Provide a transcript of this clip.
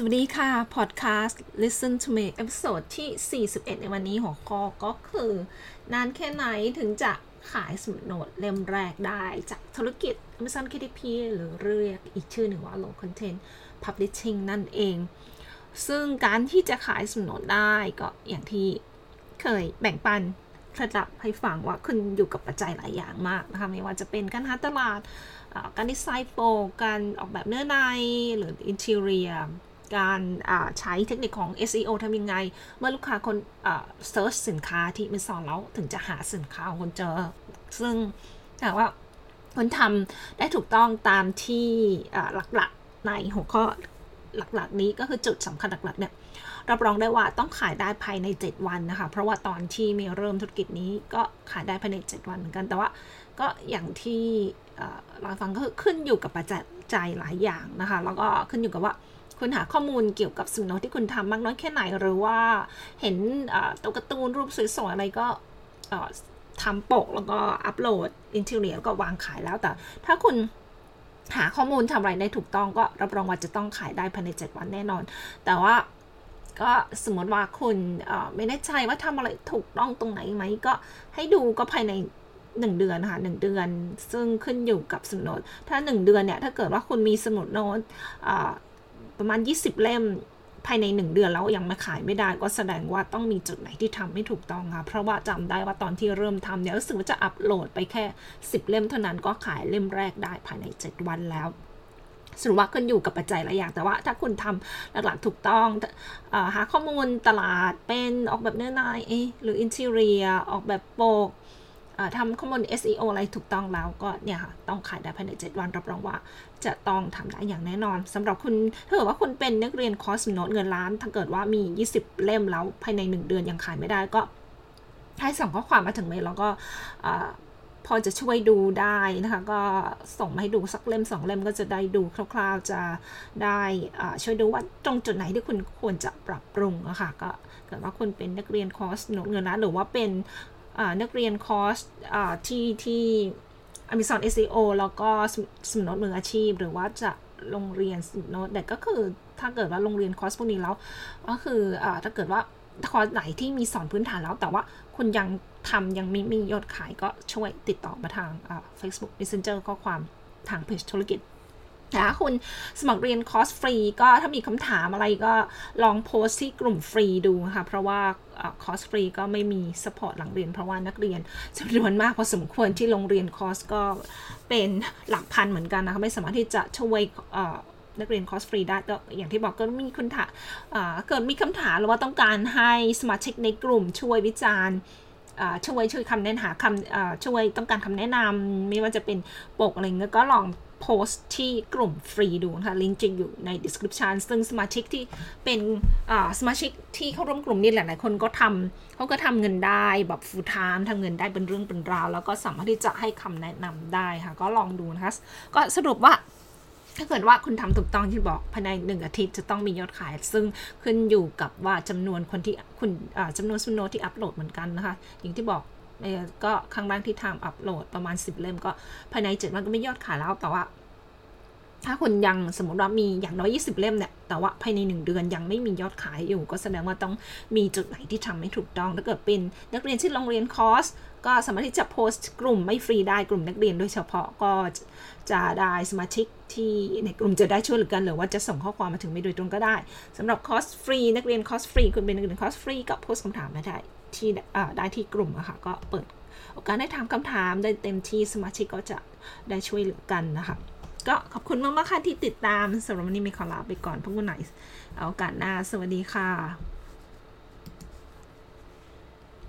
สวัสดีค่ะพอดแคสต์ Listen to me episode ที่ 41 ในวันนี้หัวข้อก็คือ นานแค่ไหนถึงจะขายสมุดโน้ตเล่มแรกได้จากธุรกิจ Amazon KDP หรือเรียกอีกชื่อหนึ่งว่า Low Content Publishing นั่นเอง ซึ่งการที่จะขายสมุดโน้ตได้ก็อย่างที่เคยแบ่งปันเคล็ดลับให้ฟังว่าขึ้นอยู่กับปัจจัยหลายอย่างมากนะคะไม่ว่าจะเป็นการหาตลาด การดีไซน์ปกการออกแบบเนื้อในหรือ interior การใช้เทคนิคของ SEO ทำยังไง เมื่อลูกค้าค้น search สินค้าที่มันสอนแล้วถึงจะหาสินค้าของคุณเจอ ซึ่งถ้าว่าคุณทำได้ถูกต้องตามที่หลักๆในหัวข้อหลักๆ นี้ก็คือจุดสำคัญหลักๆเนี่ยรับรองได้ว่าต้องขายได้ภายใน 7 วันนะคะ เพราะว่าตอนที่เมย์เริ่มธุรกิจนี้ก็ขายได้ภายใน 7 วันเหมือนกัน แต่ว่าก็อย่างที่เราฟังก็ขึ้นอยู่กับปัจจัยหลายอย่างนะคะ แล้วก็ขึ้นอยู่กับว่า คุณหาข้อมูลเกี่ยวกับสมุดโน้ตที่คุณทำมากน้อยแค่ไหนหรือว่าเห็นตัวการ์ตูนรูปสวยๆอะไรก็ทำปกแล้วก็อัปโหลดอินเทอร์เน็ตก็วางขายแล้วแต่ถ้าคุณหาข้อมูลทำอะไรได้ถูกต้องก็รับรองว่าจะต้องขายได้ภายใน 7 วันแน่นอน แต่ว่าก็สมมติว่าคุณไม่แน่ใจว่าทำอะไรถูกต้องตรงไหนไหมก็ให้ดูก็ภายในหนึ่งเดือนค่ะหนึ่งเดือน ซึ่งขึ้นอยู่กับสมุดโน้ตถ้าหนึ่งเดือนเนี่ยถ้าเกิดว่าคุณมีสมุดโน้ต ประมาณ 20 เล่มภายใน 1 เดือนแล้วยังมาขายไม่ได้ก็แสดงว่าต้องมีจุดไหนที่ทำไม่ถูกต้องค่ะเพราะว่าจำได้ว่าตอนที่เริ่มทำเนี่ยรู้สึกว่าจะอัปโหลดไปแค่ 10 เล่มเท่านั้นก็ขายเล่มแรกได้ภายใน 7 วันแล้วสรุปว่าขึ้นอยู่กับปัจจัยหลายอย่าง แต่ว่าถ้าคุณทำหลักๆถูกต้องหาข้อมูลตลาดเป็นออกแบบเนื้อในหรือ interior ออกแบบปก ทำข้อมูล SEO อะไรถูกต้องแล้วก็เนี่ยค่ะ ต้องขายได้ภายใน 7 วันรับรองว่า จะต้องทำได้อย่างแน่นอนสำหรับคุณถ้าเกิดว่าคุณเป็นนักเรียนคอร์สโน้ตเงินล้าน ถ้าเกิดว่ามี 20 เล่มแล้วภายใน 1 เดือนยังขายไม่ได้ก็ให้ส่งข้อความมาถึงเมย์แล้วก็พอจะช่วยดูได้นะคะ ก็ส่งมาให้ดูสักเล่มสองเล่มก็จะได้ดูคร่าว ๆ จะได้ช่วยดูว่าตรงจุดไหนที่คุณควรจะปรับปรุงอะค่ะก็เกิดว่าคุณเป็นนักเรียนคอร์สโน้ตเงินล้านหรือว่าเป็น นักเรียนคอร์สที่ที่ Amazon SEO แล้วก็สมุดโน้ตมืออาชีพ หรือว่าจะลงเรียนสมุดโน้ตแต่ก็คือถ้าเกิดว่าลงเรียนคอร์สพวกนี้แล้ว ก็คือถ้าเกิดว่าคอร์สไหนที่มีสอนพื้นฐานแล้ว แต่ว่าคุณยังทำยังไม่มียอดขายก็ช่วยติดต่อมาทาง Facebook Messenger ข้อความทางเพจธุรกิจ ถ้าคุณสมัครเรียนคอร์สฟรีก็ถ้ามีคำถามอะไรก็ลองโพสที่กลุ่มฟรีดูค่ะ เพราะว่าคอร์สฟรีก็ไม่มี support หลังเรียนเพราะว่านักเรียนจำนวนมากพอสมควรที่โรงเรียนคอร์สก็เป็นหลักพันเหมือนกันนะคะไม่สามารถที่จะช่วยนักเรียนคอร์สฟรีได้ก็อย่างที่บอกก็มีคุณถามเกิดมีคำถามหรือว่าต้องการให้สมาชิกในกลุ่มช่วยวิจารณ์ช่วยช่วยคำแนะนำคำช่วยต้องการคำแนะนำไม่ว่าจะเป็นปกอะไรเงี้ยก็ลอง โพสต์ที่กลุ่มฟรีดูนะคะลิงก์จะอยู่ใน description ซึ่งสมาชิกที่เป็นสมาชิกที่เข้าร่วมกลุ่มนี้หลายๆคนก็ทำเขาก็ทำเงินได้แบบ full time ทำเงินได้เป็นเรื่องเป็นราว แล้วก็สามารถที่จะให้คำแนะนำได้ค่ะ ก็ลองดูนะคะ ก็สรุปว่าถ้าเกิดว่าคุณทำถูกต้องที่บอกภายในหนึ่งอาทิตย์จะต้องมียอดขาย ซึ่งขึ้นอยู่กับว่าจำนวนคนที่คุณจำนวนสุนโนที่อัปโหลดเหมือนกันนะคะ อย่างที่บอก ก็ครั้งแรกที่ทำอัปโหลดประมาณ 10 เล่มก็ภายใน 7 วันก็ไม่ยอดขายแล้วแต่ว่า ถ้าคนยังสมมติว่ามีอย่างน้อย 20 เล่มเนี่ย แต่ว่าภายใน 1 เดือนยังไม่มียอดขายอยู่ ก็แสดงว่าต้องมีจุดไหนที่ทำไม่ถูกต้อง ถ้าเกิดเป็นนักเรียนที่โรงเรียนคอร์สก็สามารถที่จะโพสต์กลุ่มไม่ฟรีได้กลุ่มนักเรียนโดยเฉพาะก็จะได้สมาชิกที่ในกลุ่มจะได้ช่วยเหลือกันหรือว่าจะส่งข้อความมาถึงไม่โดยตรงก็ได้สำหรับคอร์สฟรีนักเรียนคอร์สฟรีคุณเป็นนักเรียนคอร์สฟรีก็โพสต์คำถามมาได้ที่ได้ที่กลุ่มอะค่ะก็เปิดโอกาสได้ถามคำถามได้เต็มที่สมาชิกก็จะได้ช่วยเหลือกันนะคะก็ขอบคุณมากๆค่ะที่ติดตามสำหรับวันนี้มีขอลาไปก่อนพบกันใหม่เอาโอกาสหน้าสวัสดีค่ะ